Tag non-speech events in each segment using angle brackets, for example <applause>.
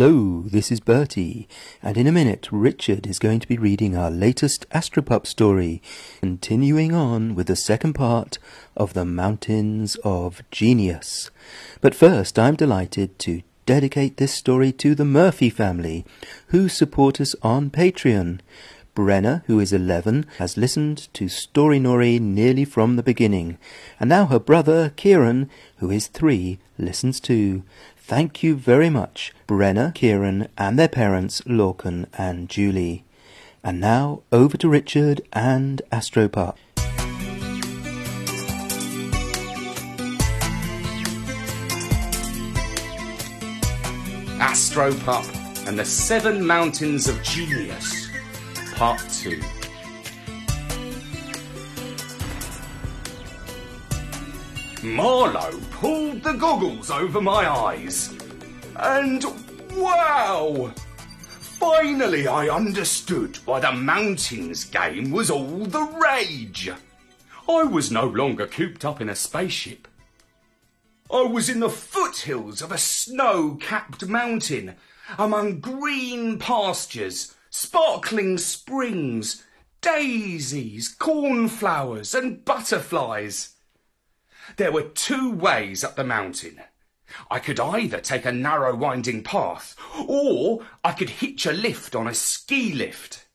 Hello, this is Bertie, and in a minute Richard is going to be reading our latest Astropup story, continuing on with the second part of The Mountains of Genius. But first, I'm delighted to dedicate this story to the Murphy family, who support us on Patreon. Brenna, who is 11, has listened to Storynori nearly from the beginning, and now her brother, Kieran, who is 3, listens too. Thank you very much, Brenna, Kieran, and their parents, Lorcan and Julie. And now over to Richard and Astropup. Astropup and the Seven Mountains of Genius, Part 2. Marlowe pulled the goggles over my eyes. And wow! Finally, I understood why the mountains game was all the rage. I was no longer cooped up in a spaceship. I was in the foothills of a snow capped mountain among green pastures, sparkling springs, daisies, cornflowers, and butterflies. There were two ways up the mountain. I could either take a narrow winding path, or I could hitch a lift on a ski lift.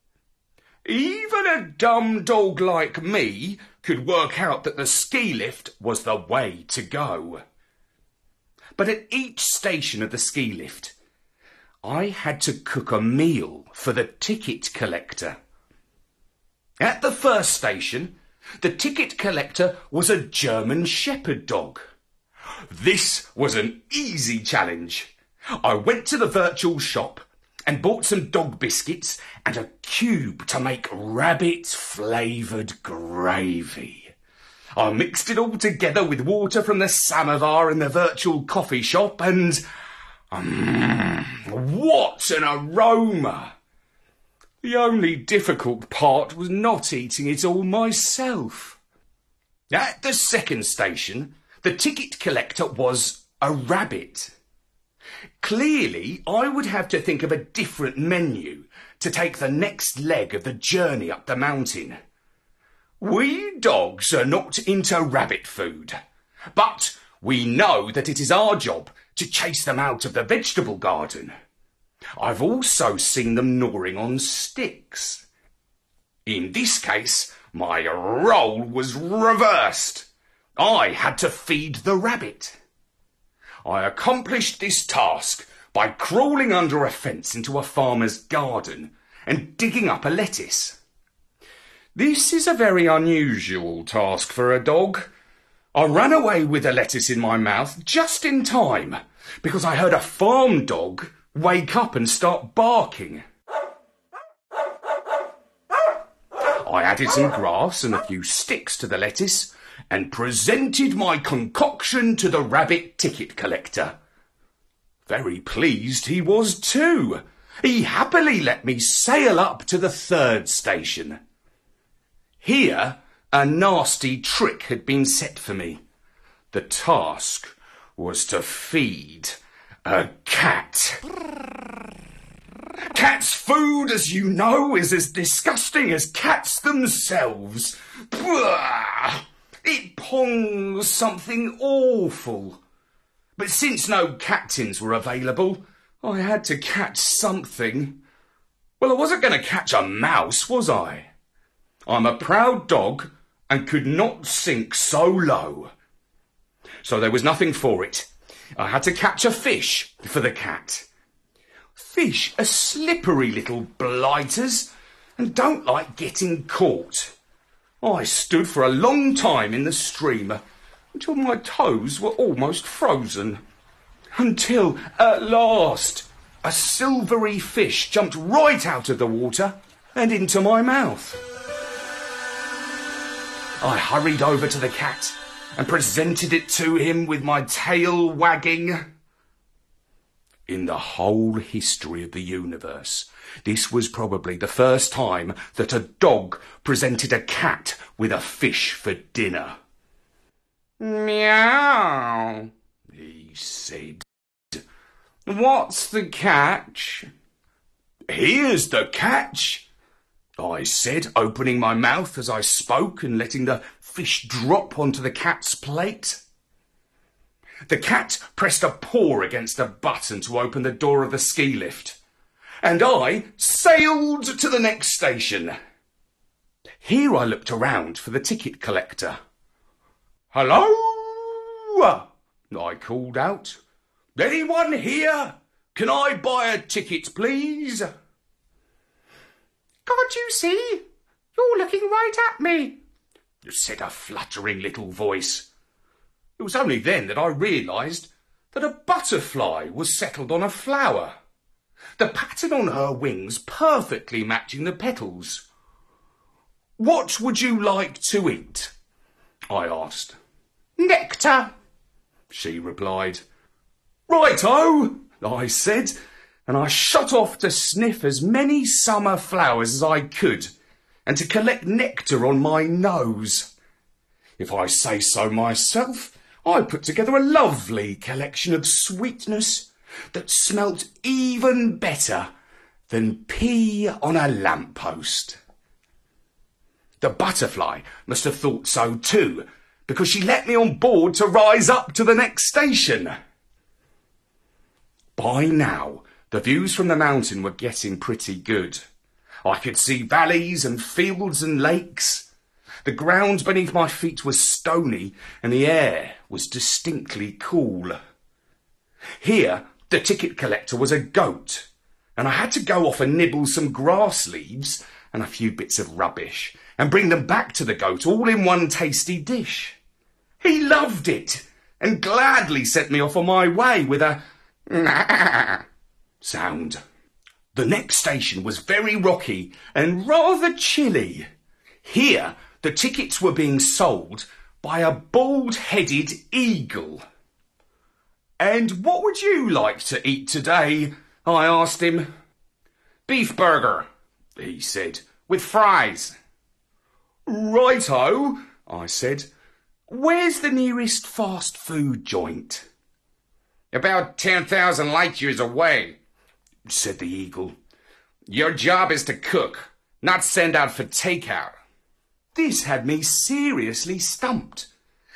Even a dumb dog like me could work out that the ski lift was the way to go. But at each station of the ski lift, I had to cook a meal for the ticket collector. At the first station, the ticket collector was a German Shepherd dog. This was an easy challenge. I went to the virtual shop and bought some dog biscuits and a cube to make rabbit flavoured gravy. I mixed it all together with water from the samovar in the virtual coffee shop and. Um, what an aroma! The only difficult part was not eating it all myself. At the second station, the ticket collector was a rabbit. Clearly, I would have to think of a different menu to take the next leg of the journey up the mountain. We dogs are not into rabbit food, but we know that it is our job to chase them out of the vegetable garden. I've also seen them gnawing on sticks. In this case, my role was reversed. I had to feed the rabbit. I accomplished this task by crawling under a fence into a farmer's garden and digging up a lettuce. This is a very unusual task for a dog. I ran away with the lettuce in my mouth just in time because I heard a farm dog wake up and start barking. I added some grass and a few sticks to the lettuce and presented my concoction to the rabbit ticket collector. Very pleased he was too. He happily let me sail up to the third station. Here, a nasty trick had been set for me. The task was to feed a cat. Cat's food, as you know, is as disgusting as cats themselves. It pongs something awful. But since no cat tins were available, I had to catch something. Well, I wasn't going to catch a mouse, was I? I'm a proud dog and could not sink so low. So there was nothing for it I had to catch a fish for the cat. Fish are slippery little blighters and don't like getting caught. I stood for a long time in the stream until my toes were almost frozen. Until, at last, a silvery fish jumped right out of the water and into my mouth. I hurried over to the cat and presented it to him with my tail wagging. In the whole history of the universe, this was probably the first time that a dog presented a cat with a fish for dinner. Meow, he said. What's the catch? Here's the catch, I said, opening my mouth as I spoke and letting the fish drop onto the cat's plate. The cat pressed a paw against a button to open the door of the ski lift, and I sailed to the next station. Here I looked around for the ticket collector. Hello? I called out. Anyone here? Can I buy a ticket, please? Can't you see? You're looking right at me, said a fluttering little voice. It was only then that I realised that a butterfly was settled on a flower, the pattern on her wings perfectly matching the petals. What would you like to eat? I asked. Nectar, she replied. Righto, I said, and I shot off to sniff as many summer flowers as I could and to collect nectar on my nose. If I say so myself, I put together a lovely collection of sweetness that smelt even better than pee on a lamppost. The butterfly must have thought so too, because she let me on board to rise up to the next station. By now, the views from the mountain were getting pretty good. I could see valleys and fields and lakes. The ground beneath my feet was stony and the air was distinctly cool. Here, the ticket collector was a goat, and I had to go off and nibble some grass leaves and a few bits of rubbish and bring them back to the goat all in one tasty dish. He loved it and gladly sent me off on my way with a <laughs> sound. The next station was very rocky and rather chilly. Here, the tickets were being sold by a bald-headed eagle. And what would you like to eat today? I asked him. Beef burger, he said, with fries. Righto, I said. Where's the nearest fast food joint? About 10,000 light years away, said the eagle. Your job is to cook, not send out for takeout. This had me seriously stumped.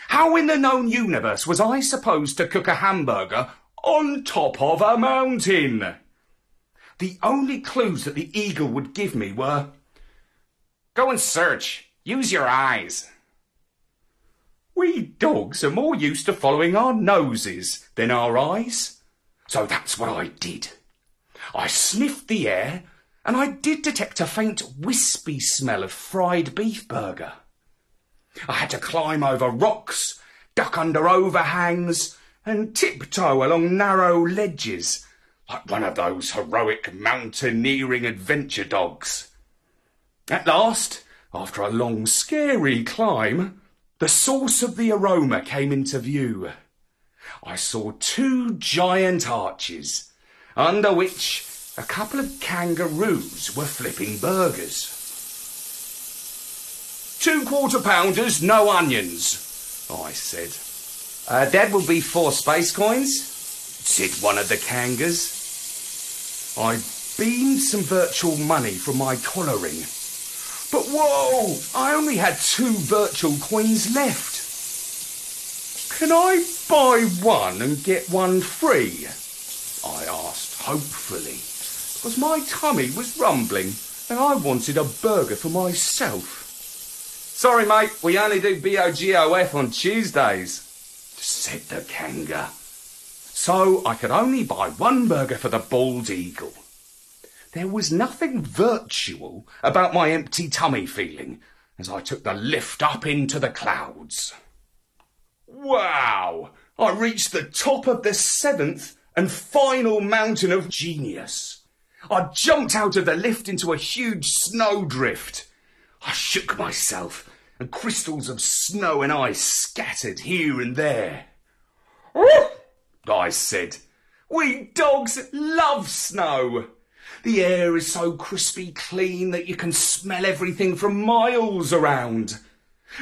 How in the known universe was I supposed to cook a hamburger on top of a mountain? The only clues that the eagle would give me were Go and search. Use your eyes. We dogs are more used to following our noses than our eyes. So that's what I did. I sniffed the air and I did detect a faint wispy smell of fried beef burger. I had to climb over rocks, duck under overhangs, and tiptoe along narrow ledges like one of those heroic mountaineering adventure dogs. At last, after a long, scary climb, the source of the aroma came into view. I saw two giant arches, under which a couple of kangaroos were flipping burgers. Two quarter pounders, no onions, I said. Uh, that will be four space coins, said one of the kangas. I beamed some virtual money from my collar ring but whoa, I only had two virtual coins left. Can I buy one and get one free? I asked hopefully, because my tummy was rumbling and I wanted a burger for myself. Sorry, mate, we only do BOGOF on Tuesdays, said the kanga. So I could only buy one burger for the bald eagle. There was nothing virtual about my empty tummy feeling as I took the lift up into the clouds. Wow! I reached the top of the seventh and final mountain of genius. I jumped out of the lift into a huge snowdrift. I shook myself, and crystals of snow and ice scattered here and there. I said, We dogs love snow. The air is so crispy clean that you can smell everything from miles around.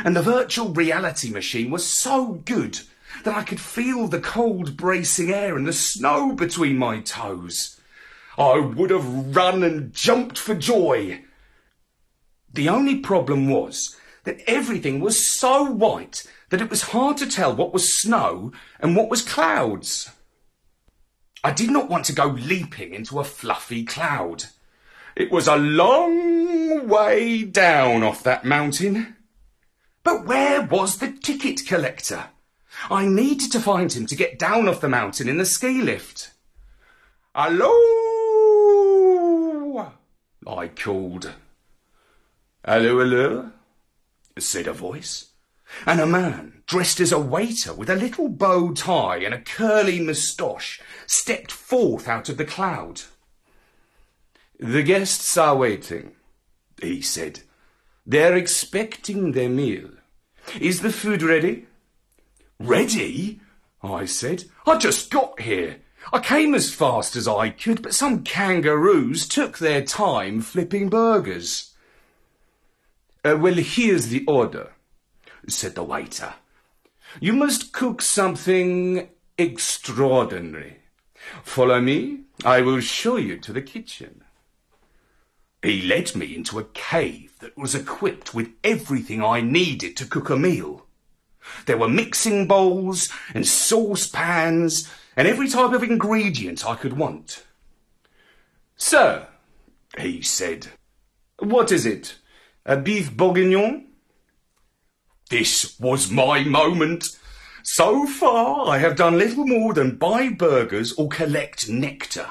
And the virtual reality machine was so good that I could feel the cold bracing air and the snow between my toes. I would have run and jumped for joy. The only problem was that everything was so white that it was hard to tell what was snow and what was clouds. I did not want to go leaping into a fluffy cloud. It was a long way down off that mountain. But where was the ticket collector? I needed to find him to get down off the mountain in the ski lift. Hello! I called. Hello, hello, said a voice. And a man, dressed as a waiter with a little bow tie and a curly moustache, stepped forth out of the cloud. The guests are waiting, he said. They're expecting their meal. Is the food ready? Ready? I said. I just got here. I came as fast as I could, but some kangaroos took their time flipping burgers. Uh, well, here's the order, said the waiter. You must cook something extraordinary. Follow me. I will show you to the kitchen. He led me into a cave that was equipped with everything I needed to cook a meal. There were mixing bowls and saucepans and every type of ingredient I could want. Sir, he said, what is it? A beef bourguignon? This was my moment. So far, I have done little more than buy burgers or collect nectar.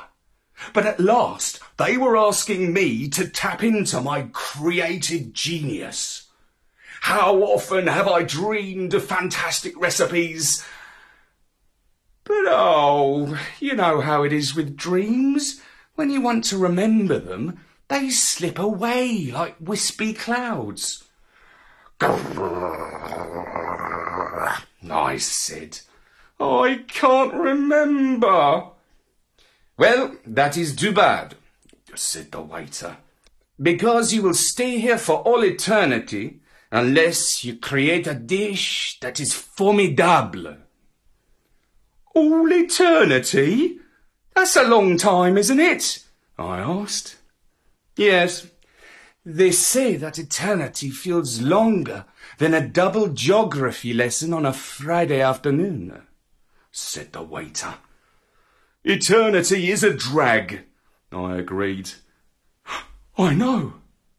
But at last, they were asking me to tap into my creative genius. How often have I dreamed of fantastic recipes? But oh, you know how it is with dreams. When you want to remember them, they slip away like wispy clouds. I said, I can't remember. Well, that is too bad, said the waiter, because you will stay here for all eternity unless you create a dish that is formidable. All eternity? That's a long time, isn't it? I asked. Yes, they say that eternity feels longer than a double geography lesson on a Friday afternoon, said the waiter. Eternity is a drag, I agreed. <gasps> I know,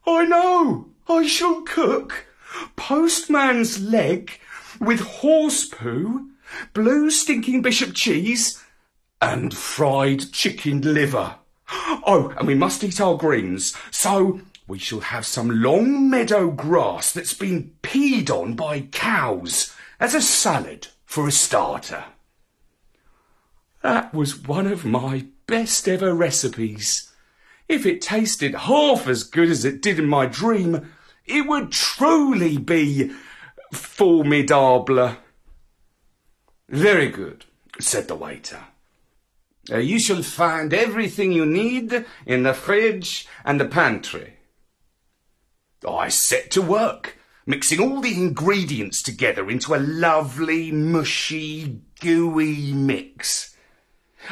I know, I shall cook postman's leg with horse poo, blue stinking bishop cheese, and fried chicken liver. Oh, and we must eat our greens, so we shall have some long meadow grass that's been peed on by cows as a salad for a starter. That was one of my best ever recipes. If it tasted half as good as it did in my dream, it would truly be formidable. Very good, said the waiter. Uh, you shall find everything you need in the fridge and the pantry. I set to work, mixing all the ingredients together into a lovely, mushy, gooey mix.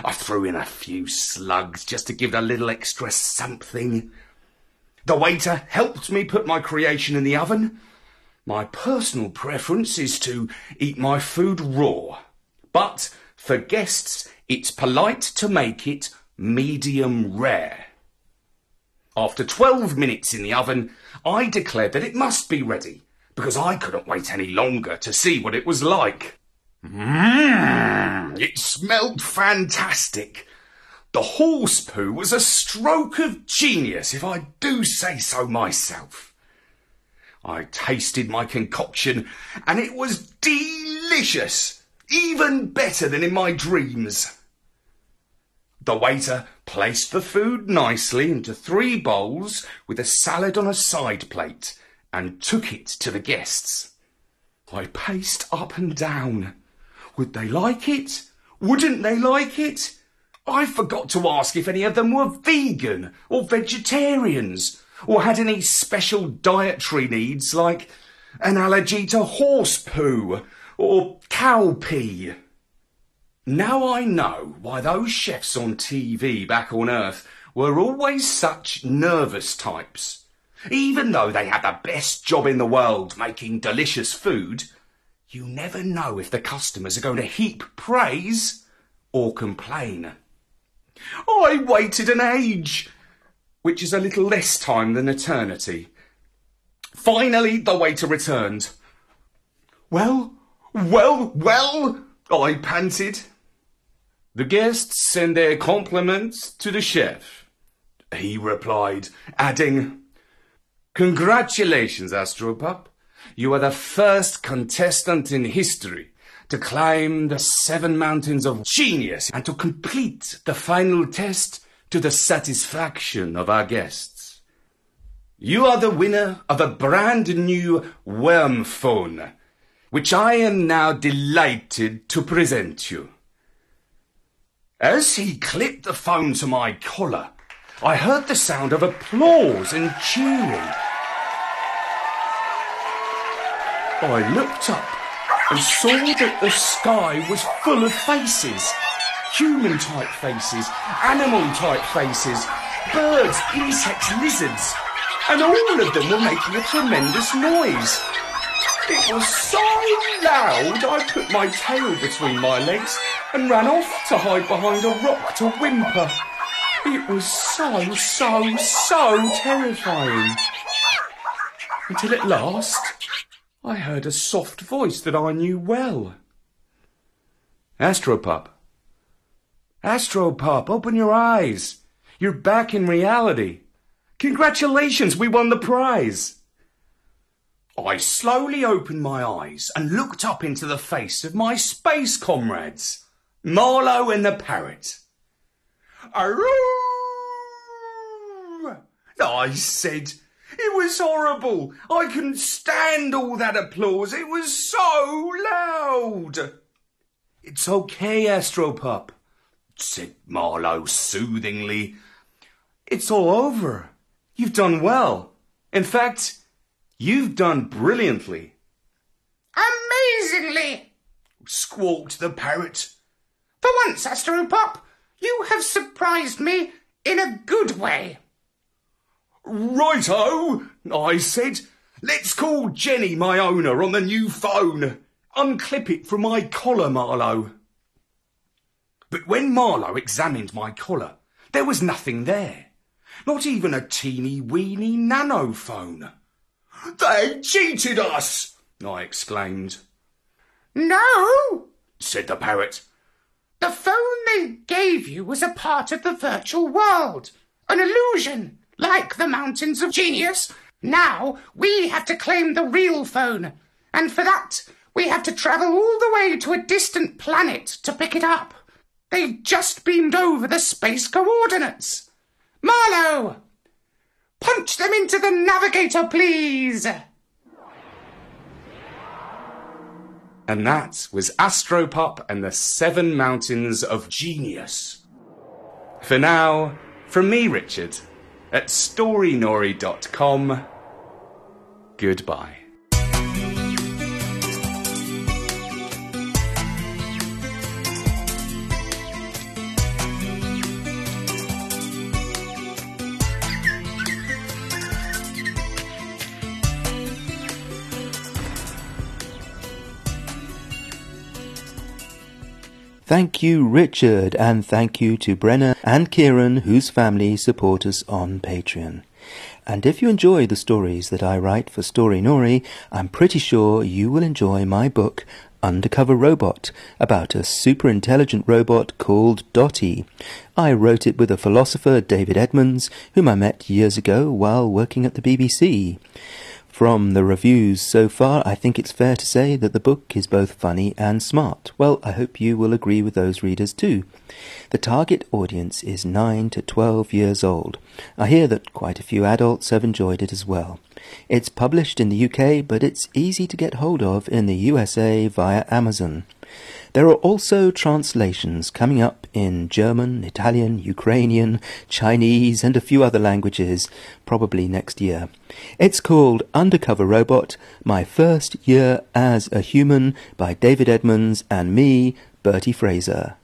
I threw in a few slugs just to give it a little extra something. The waiter helped me put my creation in the oven. My personal preference is to eat my food raw, but for guests, it's polite to make it medium rare. After 12 minutes in the oven, I declared that it must be ready because I couldn't wait any longer to see what it was like. Mmm, it smelled fantastic. The horse poo was a stroke of genius, if I do say so myself. I tasted my concoction, and it was delicious, even better than in my dreams. The waiter placed the food nicely into three bowls with a salad on a side plate and took it to the guests. I paced up and down. Would they like it? Wouldn't they like it? I forgot to ask if any of them were vegan or vegetarians or had any special dietary needs like an allergy to horse poo or cowpea. Now I know why those chefs on TV back on Earth were always such nervous types. Even though they had the best job in the world making delicious food, you never know if the customers are going to heap praise or complain. I waited an age, which is a little less time than eternity. Finally, the waiter returned. Well, well, well, I panted. The guests send their compliments to the chef. He replied, adding, Congratulations, Astropup. You are the first contestant in history to climb the seven mountains of genius and to complete the final test to the satisfaction of our guests. You are the winner of a brand new worm phone, which I am now delighted to present you. As he clipped the phone to my collar, I heard the sound of applause and cheering. I looked up and saw that the sky was full of faces. Human type faces, animal type faces, birds, insects, lizards. And all of them were making a tremendous noise. It was so loud I put my tail between my legs and ran off to hide behind a rock to whimper. It was so, so, so terrifying. Until at last, I heard a soft voice that I knew well. Astropup. Astropup, open your eyes. You're back in reality. Congratulations, we won the prize. I slowly opened my eyes and looked up into the face of my space comrades, Marlowe and the parrot. Aroo! I said, it was horrible. I couldn't stand all that applause. It was so loud. It's okay, Astropup, said Marlowe soothingly. It's all over. You've done well. In fact, you've done brilliantly. Amazingly, squawked the parrot. For once, Astropup, you have surprised me in a good way. Righto, I said. Let's call Jenny, my owner, on the new phone. Unclip it from my collar, Marlowe. But when Marlowe examined my collar, there was nothing there. Not even a teeny weeny nano phone. They cheated us, I exclaimed. No, said the parrot. The phone they gave you was a part of the virtual world, an illusion like the mountains of genius. Now we have to claim the real phone, and for that we have to travel all the way to a distant planet to pick it up. They've just beamed over the space coordinates. Marlowe! Punch them into the navigator, please! And that was Astropup and the Seven Mountains of Genius. For now, from me, Richard, at storynori.com. Goodbye. Thank you, Richard, and thank you to Brenna and Kieran, whose family support us on Patreon. And if you enjoy the stories that I write for Storynori, I'm pretty sure you will enjoy my book, Undercover Robot, about a super intelligent robot called Dotty. I wrote it with a philosopher, David Edmonds, whom I met years ago while working at the BBC. From the reviews so far, I think it's fair to say that the book is both funny and smart. Well, I hope you will agree with those readers too. The target audience is 9 to 12 years old. I hear that quite a few adults have enjoyed it as well. It's published in the UK, but it's easy to get hold of in the USA via Amazon. There are also translations coming up in German, Italian, Ukrainian, Chinese, and a few other languages, probably next year. It's called Undercover Robot My First Year as a Human by David Edmonds and me, Bertie Fraser.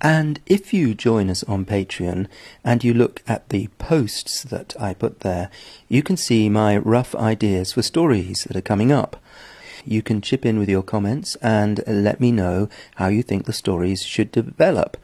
And if you join us on Patreon and you look at the posts that I put there, you can see my rough ideas for stories that are coming up. You can chip in with your comments and let me know how you think the stories should develop.